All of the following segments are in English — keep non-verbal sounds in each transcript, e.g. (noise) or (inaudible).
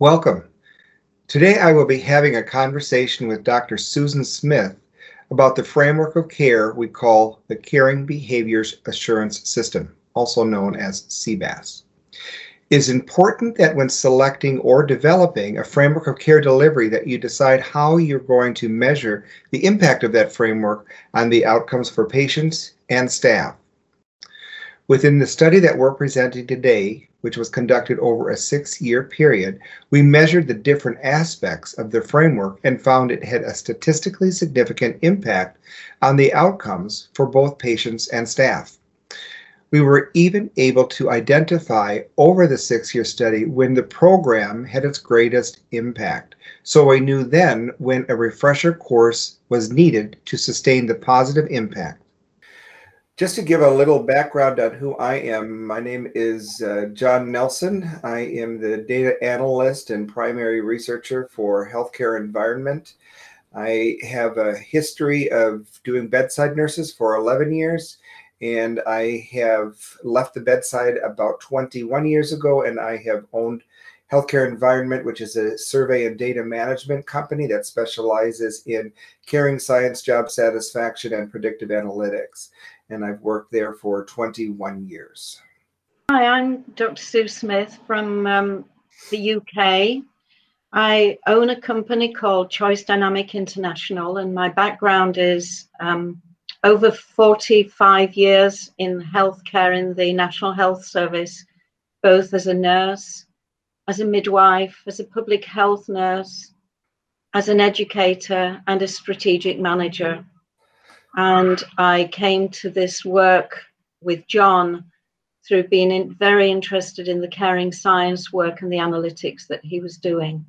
Welcome. Today I will be having a conversation with Dr. Susan Smith about the framework of care we call the Caring Behaviors Assurance System, also known as CBAS. It is important that when selecting or developing a framework of care delivery that you decide how you're going to measure the impact of that framework on the outcomes for patients and staff. Within the study that we're presenting today, which was conducted over a six year period, we measured the different aspects of the framework and found it had a statistically significant impact on the outcomes for both patients and staff. We were even able to identify over the six year study when the program had its greatest impact. So we knew then when a refresher course was needed to sustain the positive impact. Just to give a little background on who I am, my name is uh, John Nelson. I am the data analyst and primary researcher for healthcare environment. I have a history of doing bedside nurses for 11 years, and I have left the bedside about 21 years ago, and I have owned Healthcare Environment, which is a survey and data management company that specializes in caring science, job satisfaction, and predictive analytics and I've worked there for 21 years. Hi, I'm Dr. Sue Smith from um, the UK. I own a company called Choice Dynamic International, and my background is um, over 45 years in healthcare in the National Health Service, both as a nurse, as a midwife, as a public health nurse, as an educator, and a strategic manager. And I came to this work with John through being in, very interested in the caring science work and the analytics that he was doing.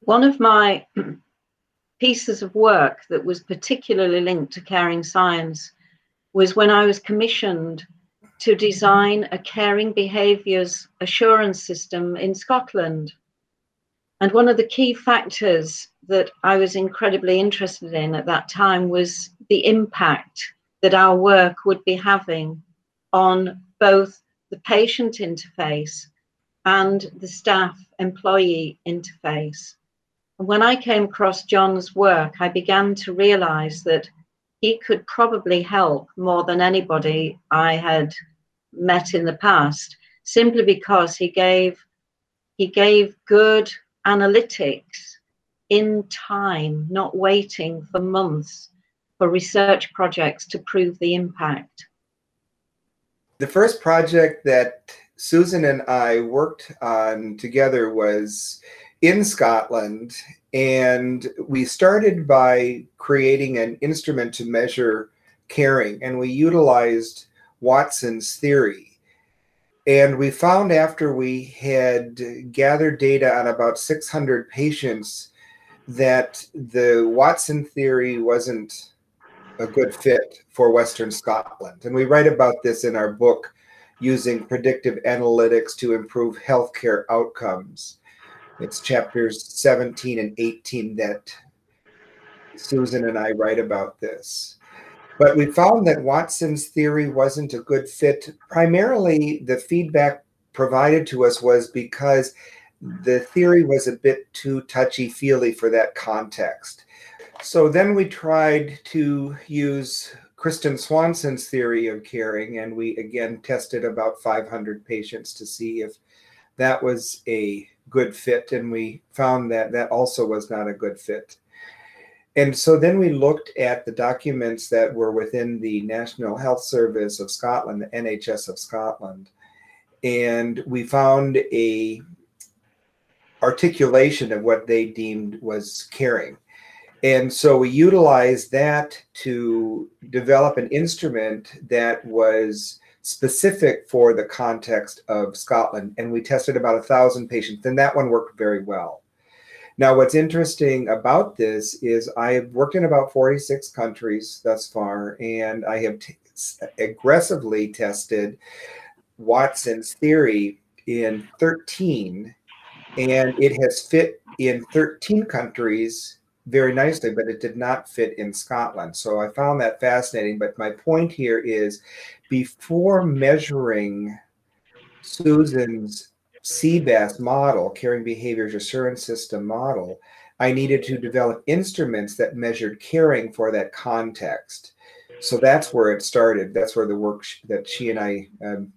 One of my (clears throat) pieces of work that was particularly linked to caring science was when I was commissioned to design a caring behaviours assurance system in Scotland. And one of the key factors that I was incredibly interested in at that time was the impact that our work would be having on both the patient interface and the staff employee interface. And when I came across John's work, I began to realize that he could probably help more than anybody I had met in the past, simply because he gave he gave good analytics in time, not waiting for months for research projects to prove the impact. The first project that Susan and I worked on together was in Scotland, and we started by creating an instrument to measure caring, and we utilized Watson's theory. And we found after we had gathered data on about 600 patients that the Watson theory wasn't a good fit for Western Scotland. And we write about this in our book, Using Predictive Analytics to Improve Healthcare Outcomes. It's chapters 17 and 18 that Susan and I write about this. But we found that Watson's theory wasn't a good fit. Primarily, the feedback provided to us was because the theory was a bit too touchy feely for that context. So then we tried to use Kristen Swanson's theory of caring, and we again tested about 500 patients to see if that was a good fit, and we found that that also was not a good fit. And so then we looked at the documents that were within the National Health Service of Scotland, the NHS of Scotland, and we found a articulation of what they deemed was caring. And so we utilized that to develop an instrument that was specific for the context of Scotland. And we tested about a thousand patients, and that one worked very well. Now, what's interesting about this is I have worked in about 46 countries thus far, and I have t- aggressively tested Watson's theory in 13 and it has fit in 13 countries very nicely, but it did not fit in Scotland. So I found that fascinating. But my point here is before measuring Susan's CBAS model, Caring Behaviors Assurance System model, I needed to develop instruments that measured caring for that context. So that's where it started. That's where the work that she and I um,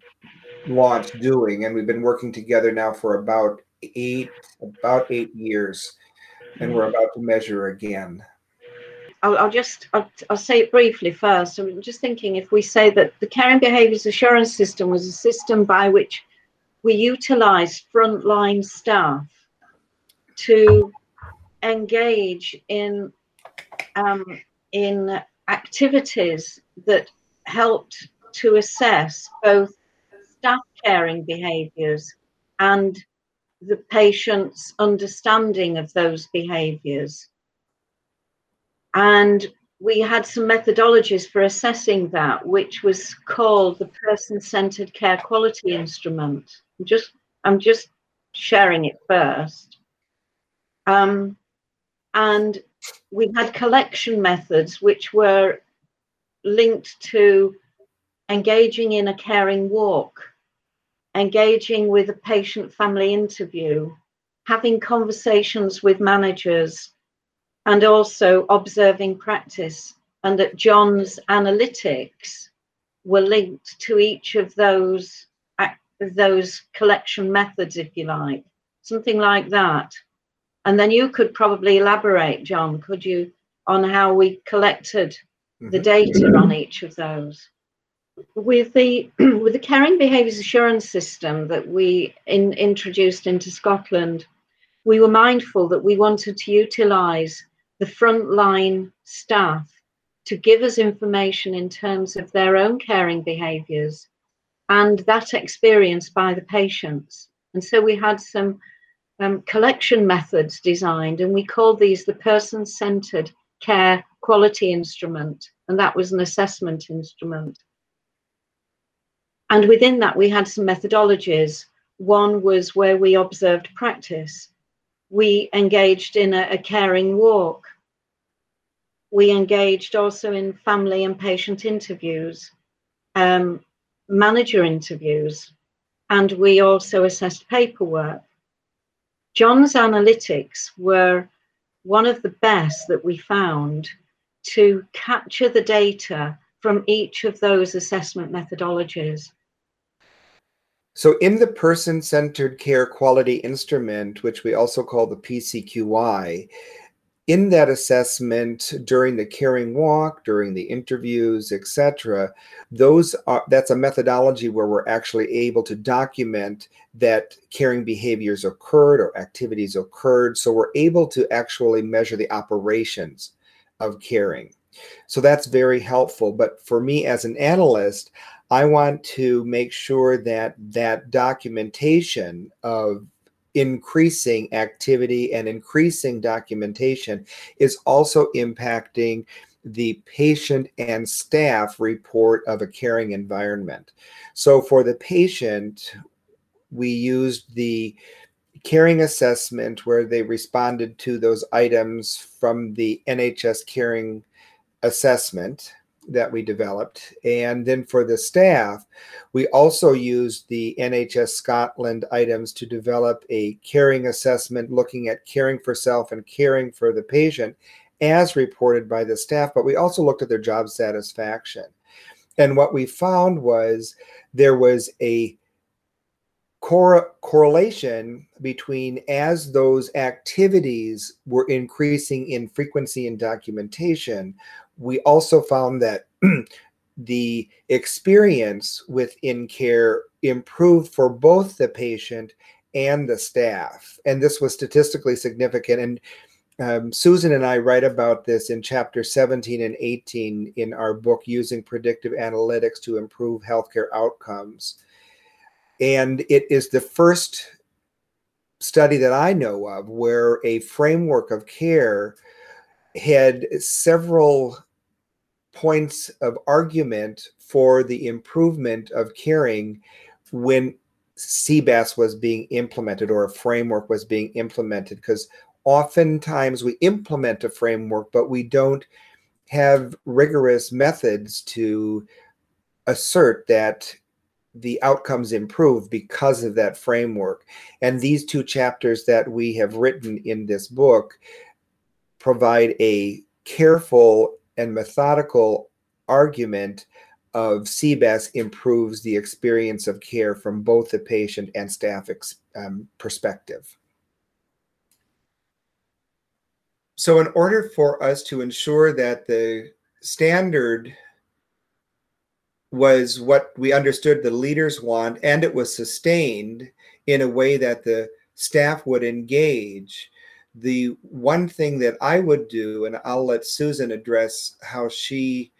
launched doing, and we've been working together now for about eight about eight years, and we're about to measure again. I'll, I'll just I'll, I'll, say it briefly first. I'm just thinking if we say that the caring behaviours assurance system was a system by which we utilised frontline staff to engage in um, in activities that helped to assess both staff caring behaviours and the patient's understanding of those behaviours. And we had some methodologies for assessing that, which was called the person-centered care quality instrument. I'm just I'm just sharing it first. Um, and we had collection methods which were linked to engaging in a caring walk, engaging with a patient family interview, having conversations with managers, and also observing practice. And that John's analytics were linked to each of those those collection methods, if you like, something like that. And then you could probably elaborate, John, could you, on how we collected the mm-hmm. data on each of those? With the (clears throat) with the caring behaviours assurance system that we in, introduced into Scotland, we were mindful that we wanted to utilise the frontline staff to give us information in terms of their own caring behaviours and that experience by the patients. And so we had some um, collection methods designed, and we called these the person centered care quality instrument, and that was an assessment instrument. And within that, we had some methodologies. One was where we observed practice. We engaged in a, a caring walk. We engaged also in family and patient interviews, um, manager interviews, and we also assessed paperwork. John's analytics were one of the best that we found to capture the data from each of those assessment methodologies. So, in the person centered care quality instrument, which we also call the PCQI, in that assessment during the caring walk during the interviews etc those are that's a methodology where we're actually able to document that caring behaviors occurred or activities occurred. So we're able to actually measure the operations of caring. So that's very helpful. But for me as an analyst i want to make sure that that documentation of increasing activity and increasing documentation is also impacting the patient and staff report of a caring environment. So for the patient, we used the caring assessment where they responded to those items from the NHS caring assessment that we developed. And then for the staff, we also used the NHS Scotland items to develop a caring assessment looking at caring for self and caring for the patient as reported by the staff, but we also looked at their job satisfaction. And what we found was there was a cor- correlation between as those activities were increasing in frequency and documentation, we also found that (clears throat) the experience within care improved for both the patient and the staff. And this was statistically significant. And um, Susan and I write about this in chapter 17 and 18 in our book, Using Predictive Analytics to Improve Healthcare Outcomes. And it is the first study that I know of where a framework of care had several points of argument for the improvement of caring when CBAS was being implemented or a framework was being implemented because oftentimes we implement a framework but we don't have rigorous methods to assert that the outcomes improve because of that framework. And these two chapters that we have written in this book provide a careful and methodical argument of CBAS improves the experience of care from both the patient and staff um, perspective. So in order for us to ensure that the standard was what we understood the leaders want and it was sustained in a way that the staff would engage the one thing that i would do and i'll let susan address how she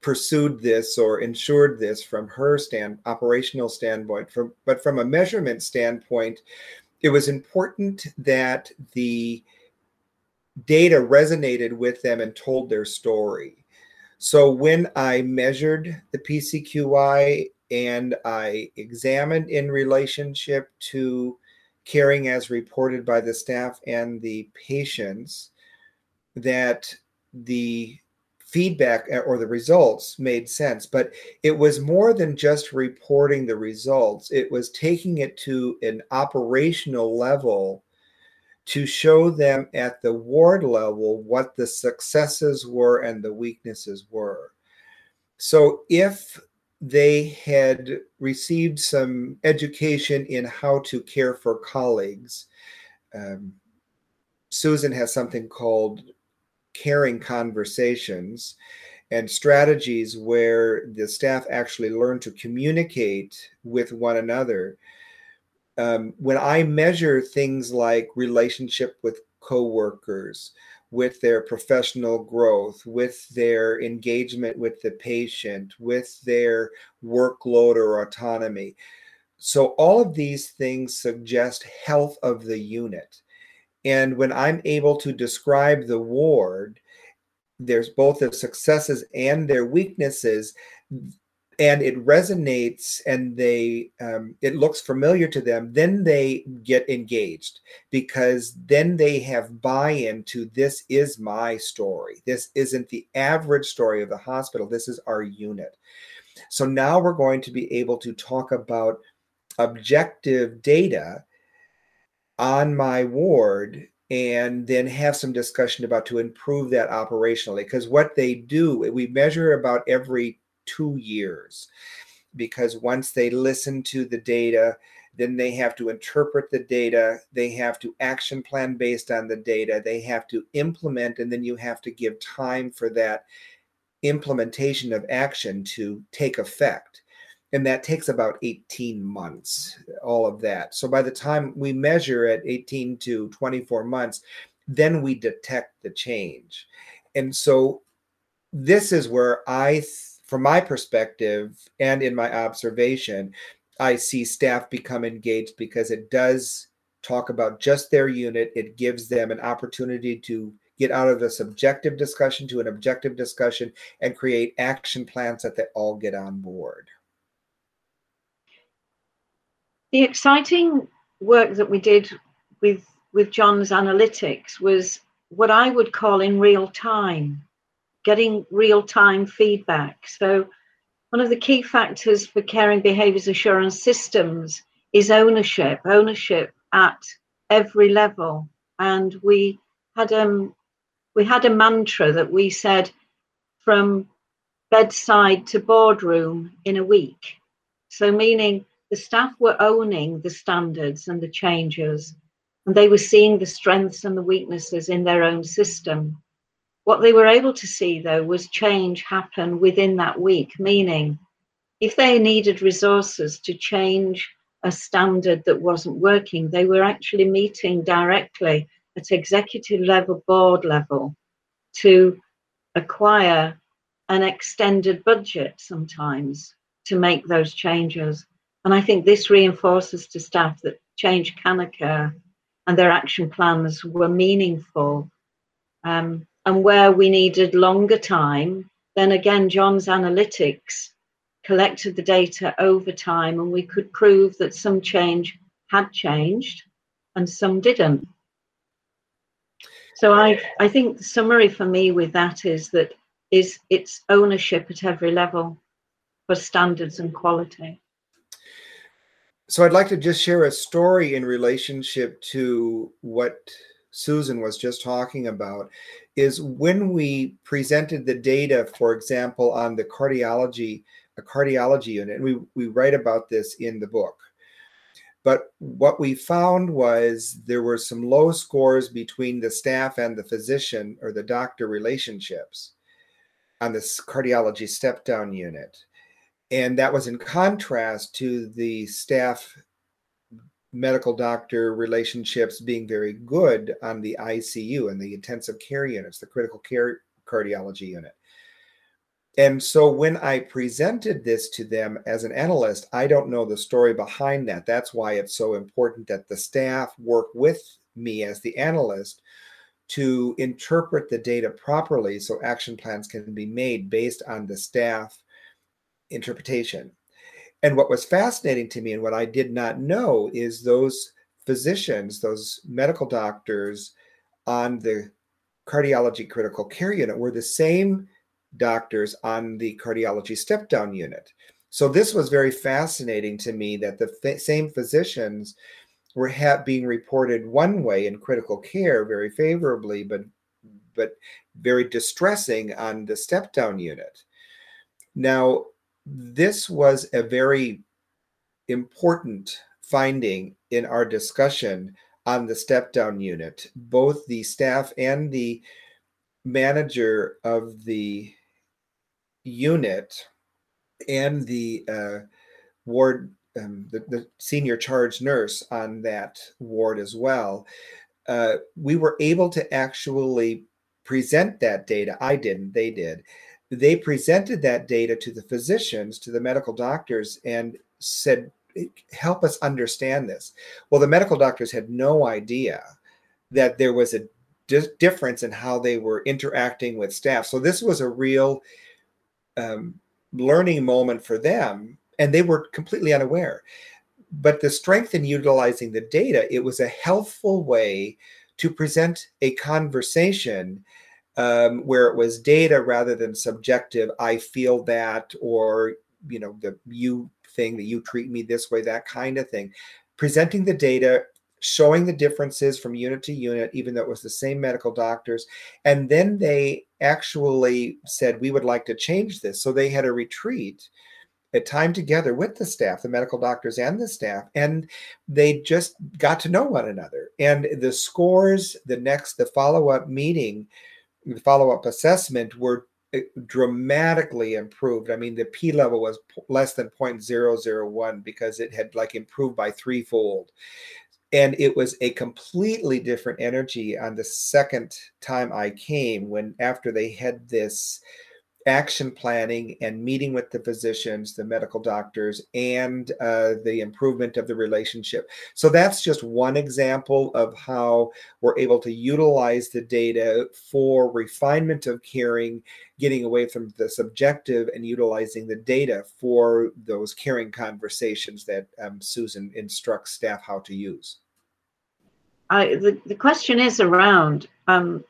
pursued this or ensured this from her stand operational standpoint from but from a measurement standpoint it was important that the data resonated with them and told their story. So when I measured the PCQI and I examined in relationship to caring as reported by the staff and the patients, that the feedback or the results made sense. But it was more than just reporting the results, it was taking it to an operational level to show them at the ward level what the successes were and the weaknesses were. So if they had received some education in how to care for colleagues, um, Susan has something called caring conversations and strategies where the staff actually learn to communicate with one another. Um, when I measure things like relationship with coworkers, with their professional growth, with their engagement with the patient, with their workload or autonomy. So, all of these things suggest health of the unit. And when I'm able to describe the ward, there's both their successes and their weaknesses and it resonates and they um, it looks familiar to them then they get engaged because then they have buy-in to this is my story. This isn't the average story of the hospital. This is our unit. So now we're going to be able to talk about objective data on my ward and then have some discussion about to improve that operationally. Because what they do we measure about every two years because once they listen to the data, then they have to interpret the data, they have to action plan based on the data, they have to implement, and then you have to give time for that implementation of action to take effect. And that takes about 18 months, all of that. So by the time we measure at 18 to 24 months, then we detect the change. And so this is where I from my perspective and in my observation, I see staff become engaged because it does talk about just their unit. It gives them an opportunity to get out of a subjective discussion to an objective discussion and create action plans that they all get on board. The exciting work that we did with with John's analytics was what I would call in real time getting real time feedback. So, one of the key factors for caring behaviors assurance systems is ownership, ownership at every level. And we had um we had a mantra that we said from bedside to boardroom in a week. So meaning the staff were owning the standards and the changes, and they were seeing the strengths and the weaknesses in their own system. What they were able to see, though, was change happen within that week, meaning if they needed resources to change a standard that wasn't working, they were actually meeting directly at executive level, board level to acquire an extended budget sometimes to make those changes. And I think this reinforces to staff that change can occur and their action plans were meaningful. Um, and where we needed longer time, then again, John's analytics collected the data over time and we could prove that some change had changed and some didn't. So I, I think the summary for me with that is that is it's ownership at every level. for standards and quality. So I'd like to just share a story in relationship to what Susan was just talking about is when we presented the data, for example, on the cardiology, a cardiology unit, and we, we write about this in the book. But what we found was there were some low scores between the staff and the physician or the doctor relationships on this cardiology step down unit. And that was in contrast to the staff medical doctor relationships being very good on the ICU and the intensive care units, the critical care cardiology unit. And so when I presented this to them as an analyst, I don't know the story behind that. That's why it's so important that the staff work with me as the analyst to interpret the data properly so action plans can be made based on the staff interpretation. And what was fascinating to me and what I did not know is those physicians, those medical doctors on the cardiology critical care unit were the same doctors on the cardiology step down unit. So this was very fascinating to me that the f- same physicians were ha- being reported one way in critical care very favorably, but but very distressing on the step down unit. Now, this was a very important finding in our discussion on the step down unit. Both the staff and the manager of the unit and the uh, ward, um, the, the, senior charge nurse on that ward as well, uh, we were able to actually present that data. I didn't, they did they presented that data to the physicians, to the medical doctors, and said, Help us understand this. Well, the medical doctors had no idea that there was a di- difference in how they were interacting with staff. So, this was a real um, learning moment for them, and they were completely unaware. But the strength in utilizing the data, it was a helpful way to present a conversation um, where it was data rather than subjective i feel that or you know the you thing that you treat me this way that kind of thing. Presenting the data showing the differences from unit to unit even though it was the same medical doctors and then they actually said we would like to change this. So they had a retreat a time together with the staff the medical doctors and the staff and they just got to know one another. And the scores the next the follow-up meeting the follow-up assessment were eh, dramatically improved. I mean, the P level was less than 0.001 because it had like improved by threefold. And it was a completely different energy on the second time I came when after they had this action planning and meeting with the physicians, the medical doctors, and uh, the improvement of the relationship. So that's just one example of how we're able to utilize the data for refinement of caring, getting away from the subjective and utilizing the data for those caring conversations that um, Susan instructs staff how to use. I, the, the question is around um,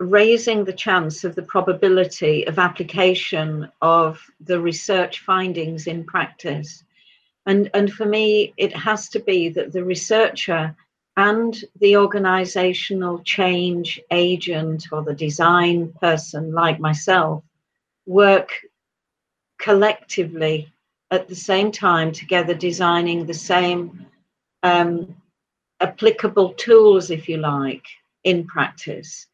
raising the chance of the probability of application of the research findings in practice. And, and for me, it has to be that the researcher and the organizational change agent or the design person, like myself, work collectively at the same time together, designing the same um, applicable tools, if you like, in practice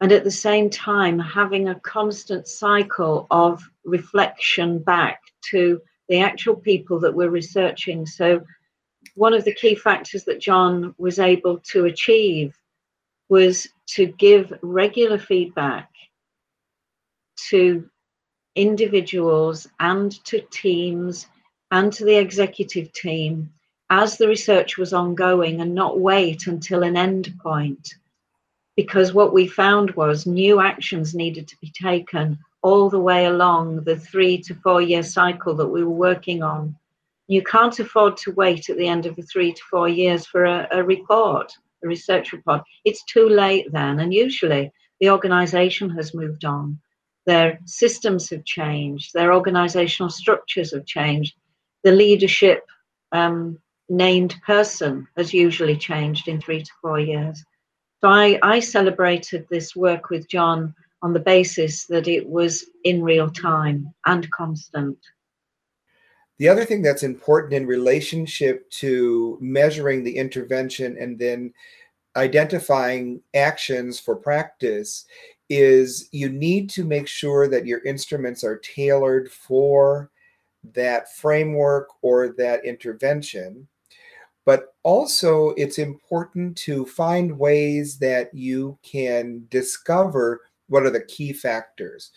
and at the same time having a constant cycle of reflection back to the actual people that we're researching. So, one of the key factors that John was able to achieve was to give regular feedback to individuals and to teams and to the executive team as the research was ongoing and not wait until an end point because what we found was new actions needed to be taken all the way along the three to four year cycle that we were working on. You can't afford to wait at the end of the three to four years for a, a report, a research report. It's too late then, and usually the organization has moved on. their systems have changed, their organizational structures have changed, the leadership um, named person has usually changed in three to four years. So I, I celebrated this work with John on the basis that it was in real time and constant. The other thing that's important in relationship to measuring the intervention and then identifying actions for practice is you need to make sure that your instruments are tailored for that framework or that intervention. But also, it's important to find ways that you can discover what are the key factors.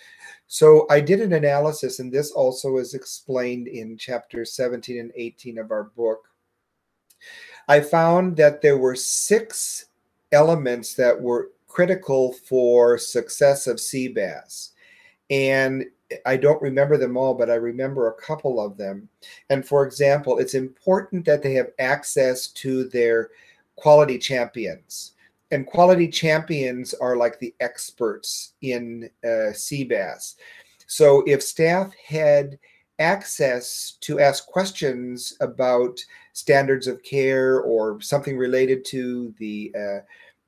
So, I did an analysis, and this also is explained in chapters 17 and 18 of our book. I found that there were six elements that were critical for success of CBAS. And I don't remember them all, but I remember a couple of them. And for example, it's important that they have access to their quality champions. And quality champions are like the experts in uh, CBAS. So if staff had access to ask questions about standards of care or something related to the uh,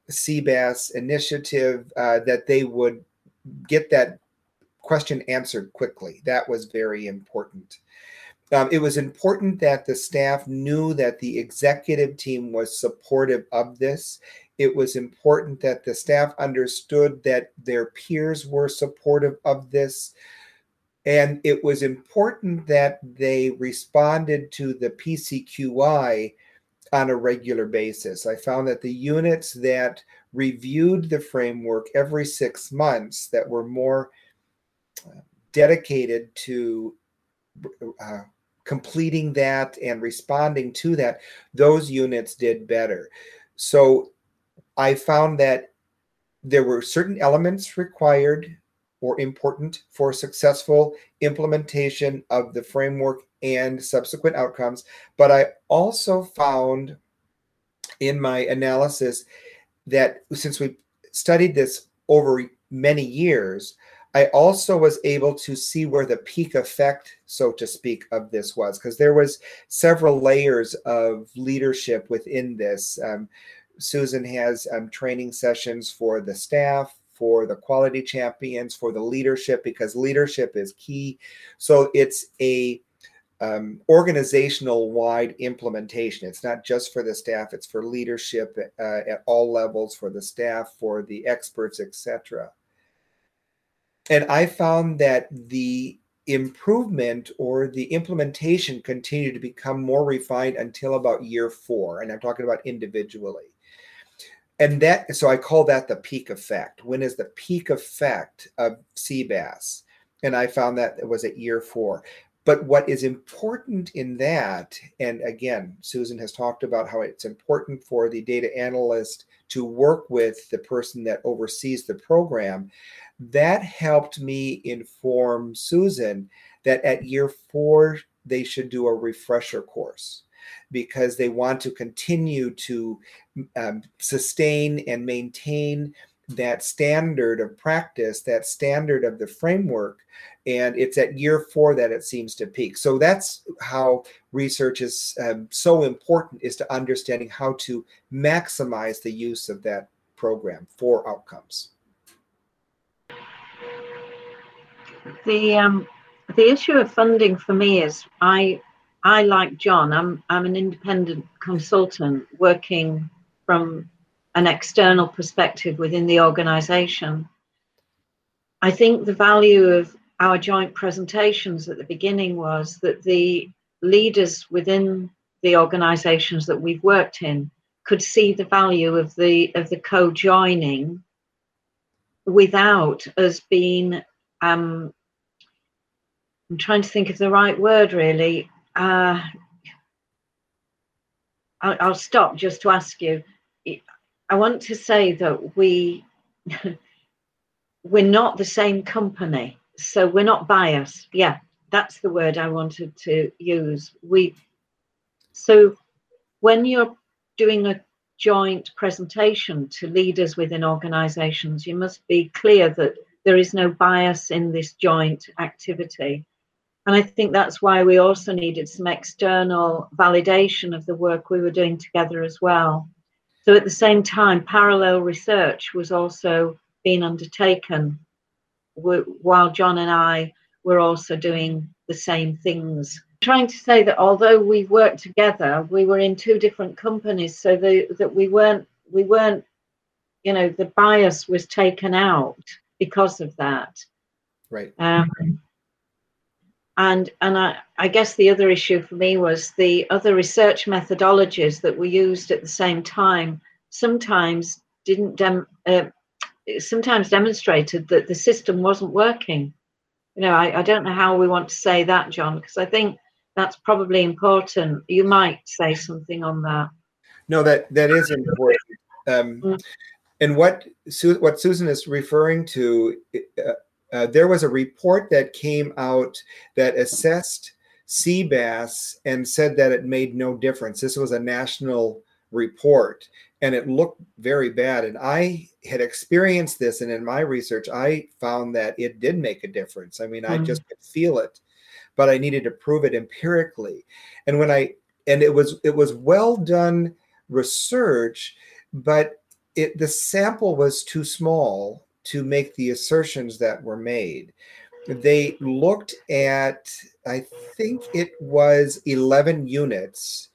CBAS initiative, uh, that they would get that question answered quickly. That was very important. Um, it was important that the staff knew that the executive team was supportive of this. It was important that the staff understood that their peers were supportive of this. And it was important that they responded to the PCQI on a regular basis. I found that the units that reviewed the framework every six months that were more dedicated to uh, completing that and responding to that, those units did better. So I found that there were certain elements required or important for successful implementation of the framework and subsequent outcomes. But I also found in my analysis that since we studied this over many years, I also was able to see where the peak effect, so to speak, of this was, because there was several layers of leadership within this. Um, Susan has um, training sessions for the staff, for the quality champions, for the leadership, because leadership is key. So it's a um, organizational wide implementation. It's not just for the staff; it's for leadership uh, at all levels, for the staff, for the experts, etc and I found that the improvement or the implementation continued to become more refined until about year four. And I'm talking about individually. And that, so I call that the peak effect. When is the peak effect of CBAS? And I found that it was at year four. But what is important in that, and again, Susan has talked about how it's important for the data analyst to work with the person that oversees the program. That helped me inform Susan that at year four, they should do a refresher course because they want to continue to um, sustain and maintain that standard of practice, that standard of the framework. And it's at year four that it seems to peak. So that's how research is um, so important is to understanding how to maximize the use of that program for outcomes. The um, the issue of funding for me is I I like John. I'm I'm an independent consultant working from an external perspective within the organization. I think the value of our joint presentations at the beginning was that the leaders within the organizations that we've worked in could see the value of the of the co-joining without us being um, I'm trying to think of the right word really. Uh, I'll, I'll stop just to ask you I want to say that we (laughs) we're not the same company, so we're not biased. Yeah, that's the word I wanted to use. We so when you're doing a joint presentation to leaders within organizations, you must be clear that there is no bias in this joint activity. And I think that's why we also needed some external validation of the work we were doing together as well. So at the same time, parallel research was also being undertaken while John and I were also doing the same things. trying to say that although we worked together, we were in two different companies, so the, that we weren't we weren't, you know, the bias was taken out because of that. Right. Um, and and I, I guess the other issue for me was the other research methodologies that were used at the same time sometimes didn't dem, uh, sometimes demonstrated that the system wasn't working. You know, I, I don't know how we want to say that, John, because I think that's probably important. You might say something on that. No, that that is important. Um, mm. And what what Susan is referring to, uh, uh, there was a report that came out that assessed CBAS and said that it made no difference. This was a national report, and it looked very bad. And I had experienced this, and in my research, I found that it did make a difference. I mean, mm-hmm. I just could feel it, but I needed to prove it empirically. And when I and it was it was well done research, but it the sample was too small to make the assertions that were made. They looked at, I think it was 11 units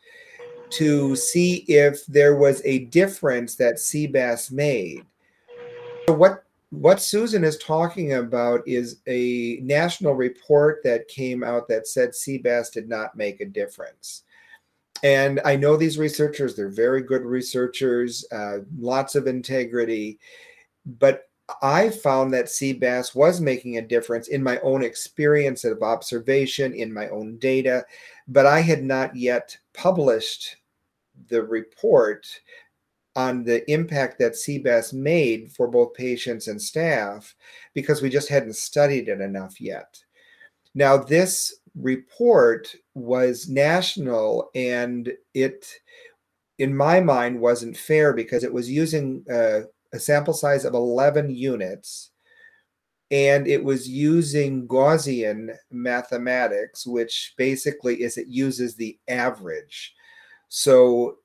to see if there was a difference that CBAS made. So what what Susan is talking about is a national report that came out that said CBAS did not make a difference. And I know these researchers, they're very good researchers, uh, lots of integrity. But I found that CBAS was making a difference in my own experience of observation, in my own data, but I had not yet published the report on the impact that CBAS made for both patients and staff because we just hadn't studied it enough yet. Now, this report was national and it, in my mind, wasn't fair because it was using uh, a sample size of 11 units and it was using Gaussian mathematics, which basically is it uses the average. So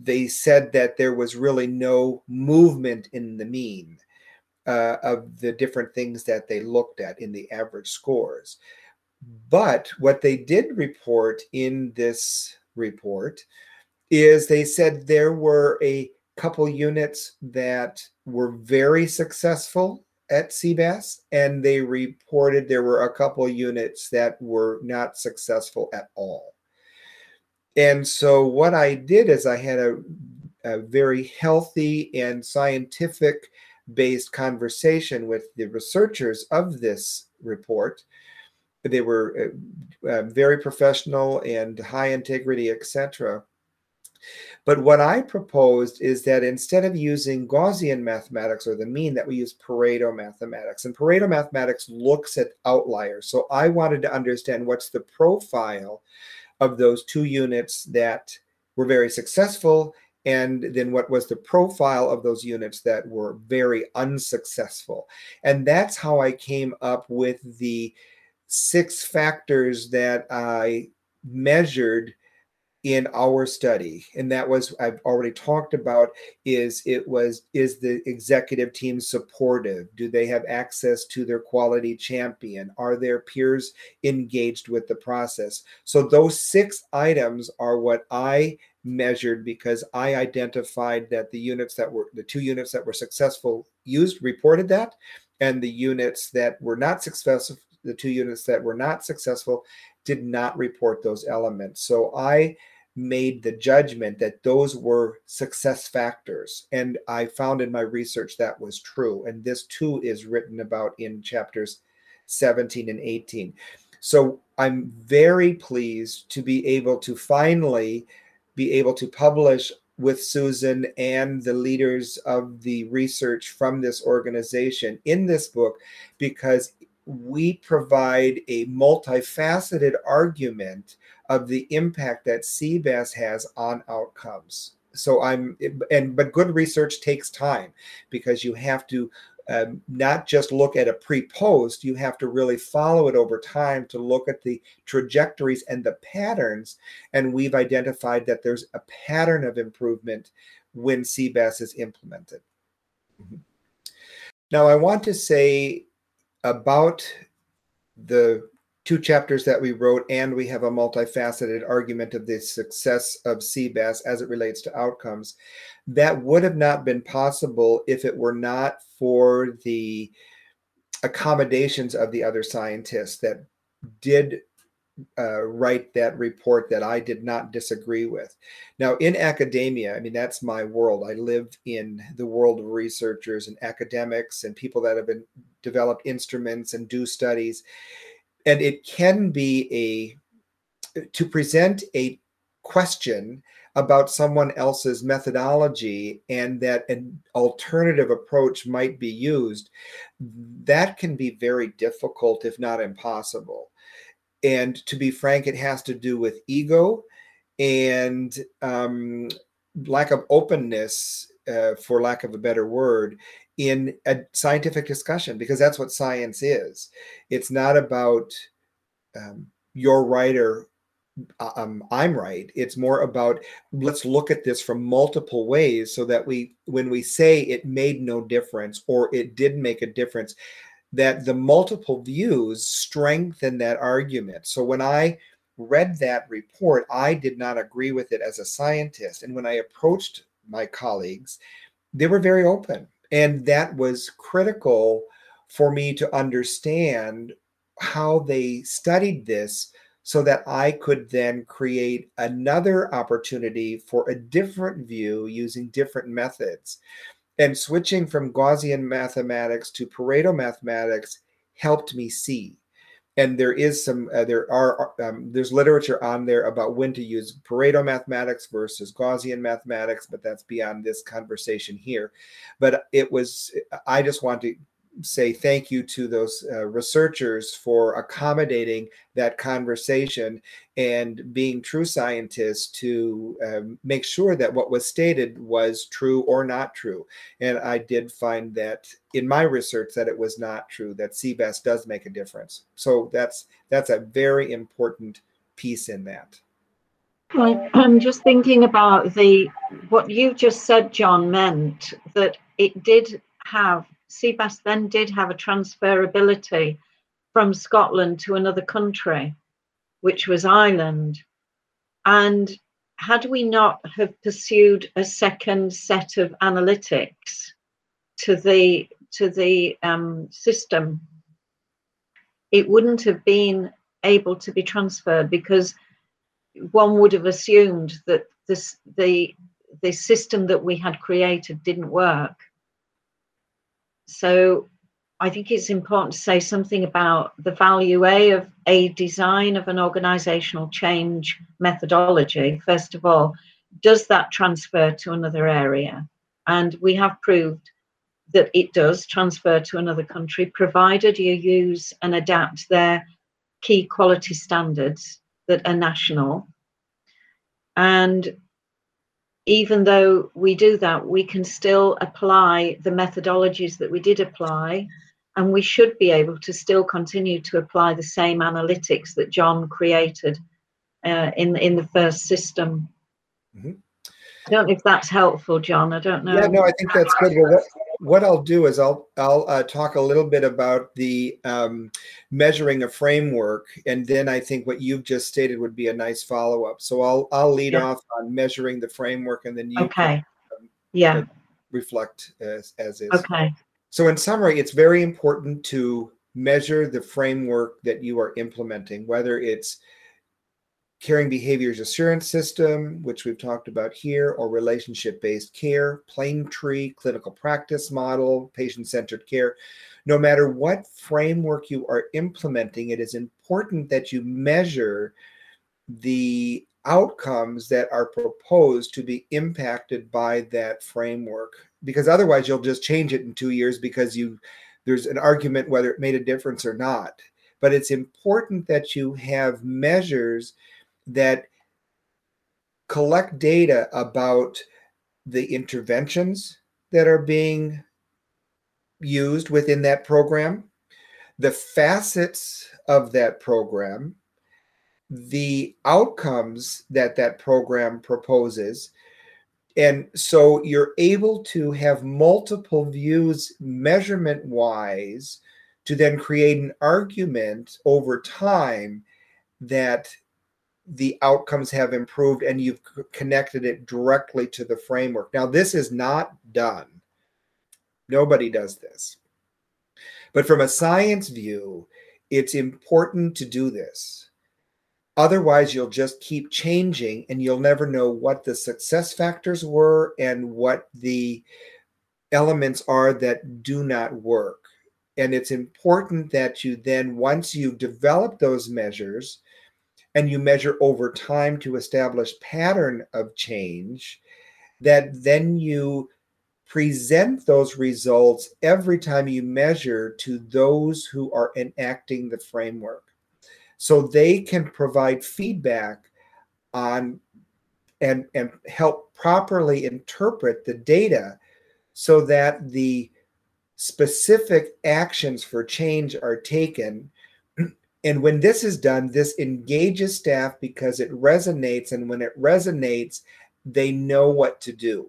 they said that there was really no movement in the mean uh, of the different things that they looked at in the average scores. But what they did report in this report is they said there were a couple units that were very successful at CBAS, and they reported there were a couple units that were not successful at all. And so what I did is I had a, a very healthy and scientific based conversation with the researchers of this report. They were uh, uh, very professional and high integrity, etc. But what I proposed is that instead of using Gaussian mathematics or the mean, that we use Pareto mathematics. And Pareto mathematics looks at outliers. So I wanted to understand what's the profile of those two units that were very successful and then what was the profile of those units that were very unsuccessful and that's how i came up with the six factors that i measured in our study and that was i've already talked about is it was is the executive team supportive? Do they have access to their quality champion? Are their peers engaged with the process? So those six items are what i measured because i identified that the units that were the two units that were successful used reported that and the units that were not successful the two units that were not successful did not report those elements. So i made the judgment that those were success factors. And I found in my research that was true. And this too is written about in chapters 17 and 18. So I'm very pleased to be able to finally be able to publish with Susan and the leaders of the research from this organization in this book because we provide a multifaceted argument of the impact that CBAS has on outcomes. So I'm and but good research takes time because you have to um, not just look at a pre-post you have to really follow it over time to look at the trajectories and the patterns and we've identified that there's a pattern of improvement when CBAS is implemented mm-hmm. now i want to say about the two chapters that we wrote, and we have a multifaceted argument of the success of CBAS as it relates to outcomes. That would have not been possible if it were not for the accommodations of the other scientists that did uh, write that report that I did not disagree with. Now, in academia, I mean, that's my world. I live in the world of researchers and academics and people that have been developed instruments and do studies and it can be a to present a question about someone else's methodology and that an alternative approach might be used that can be very difficult if not impossible. And to be frank it has to do with ego and um, lack of openness uh, for lack of a better word in a scientific discussion because that's what science is. It's not about um, you're right or uh, um, I'm right. It's more about let's look at this from multiple ways so that we, when we say it made no difference or it did make a difference, that the multiple views strengthen that argument. So when I read that report, I did not agree with it as a scientist. And when I approached my colleagues, they were very open and that was critical for me to understand how they studied this so that I could then create another opportunity for a different view using different methods. And switching from Gaussian mathematics to Pareto mathematics helped me see and there is some uh, there are um, there's literature on there about when to use pareto mathematics versus gaussian mathematics but that's beyond this conversation here. But it was i just want to say thank you to those uh, researchers for accommodating that conversation and being true scientists to um, make sure that what was stated was true or not true. And I did find that in my research that it was not true. That CBAS does make a difference. So that's that's a very important piece in that. I'm just thinking about the what you just said, John, meant that it did have CBAS then did have a transferability from Scotland to another country, which was Ireland. And had we not have pursued a second set of analytics to the to the um, system, it wouldn't have been able to be transferred because one would have assumed that this the the system that we had created didn't work so I think it's important to say something about the value A of a design of an organizational change methodology. First of all, does that transfer to another area? And we have proved that it does transfer to another country, provided you use and adapt their key quality standards that are national. And even though we do that, we can still apply the methodologies that we did apply, and we should be able to still continue to apply the same analytics that John created uh, in in the first system. Mm-hmm. I don't know if that's helpful, John. I don't know. Yeah, no, I think that's good. Well, what I'll do is I'll I'll uh, talk a little bit about the um, measuring a framework, and then I think what you've just stated would be a nice follow up. So I'll I'll lead yeah. off on measuring the framework, and then you okay, can, um, yeah, reflect as as is. Okay. So in summary, it's very important to measure the framework that you are implementing, whether it's caring behaviors assurance system, which we've talked about here, or relationship based care, Planetree, clinical practice model, patient centered care. No matter what framework you are implementing, it is important that you measure the outcomes that are proposed to be impacted by that framework because otherwise you'll just change it in 2 years because you there's an argument whether it made a difference or not but it's important that you have measures that collect data about the interventions that are being used within that program, the facets of that program, the outcomes that that program proposes. And so you're able to have multiple views measurement wise to then create an argument over time that the outcomes have improved and you've connected it directly to the framework. Now, this is not done. Nobody does this. But from a science view, it's important to do this. Otherwise, you'll just keep changing and you'll never know what the success factors were and what the elements are that do not work. And it's important that you then, once you've developed those measures, and you measure over time to establish pattern of change that then you present those results every time you measure to those who are enacting the framework. So they can provide feedback on and and help properly interpret the data so that the specific actions for change are taken and when this is done, this engages staff because it resonates. And when it resonates, they know what to do.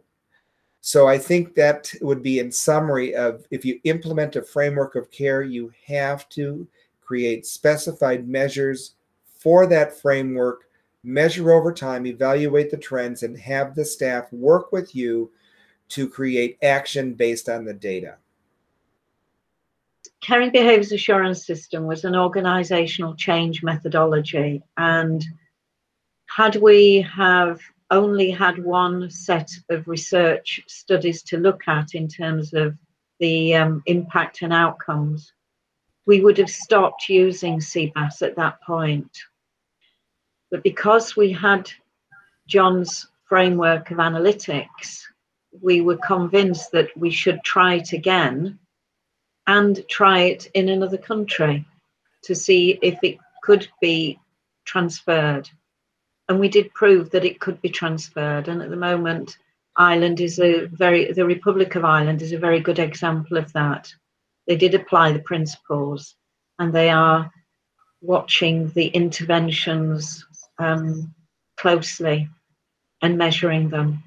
So I think that would be in summary of if you implement a framework of care, you have to create specified measures for that framework, measure over time, evaluate the trends, and have the staff work with you to create action based on the data. Caring Behaviours Assurance System was an organisational change methodology, and had we have only had one set of research studies to look at in terms of the um, impact and outcomes, we would have stopped using CBAS at that point. But because we had John's framework of analytics, we were convinced that we should try it again and try it in another country to see if it could be transferred. And we did prove that it could be transferred. And at the moment, Ireland is a very, the Republic of Ireland is a very good example of that. They did apply the principles and they are watching the interventions um, closely and measuring them.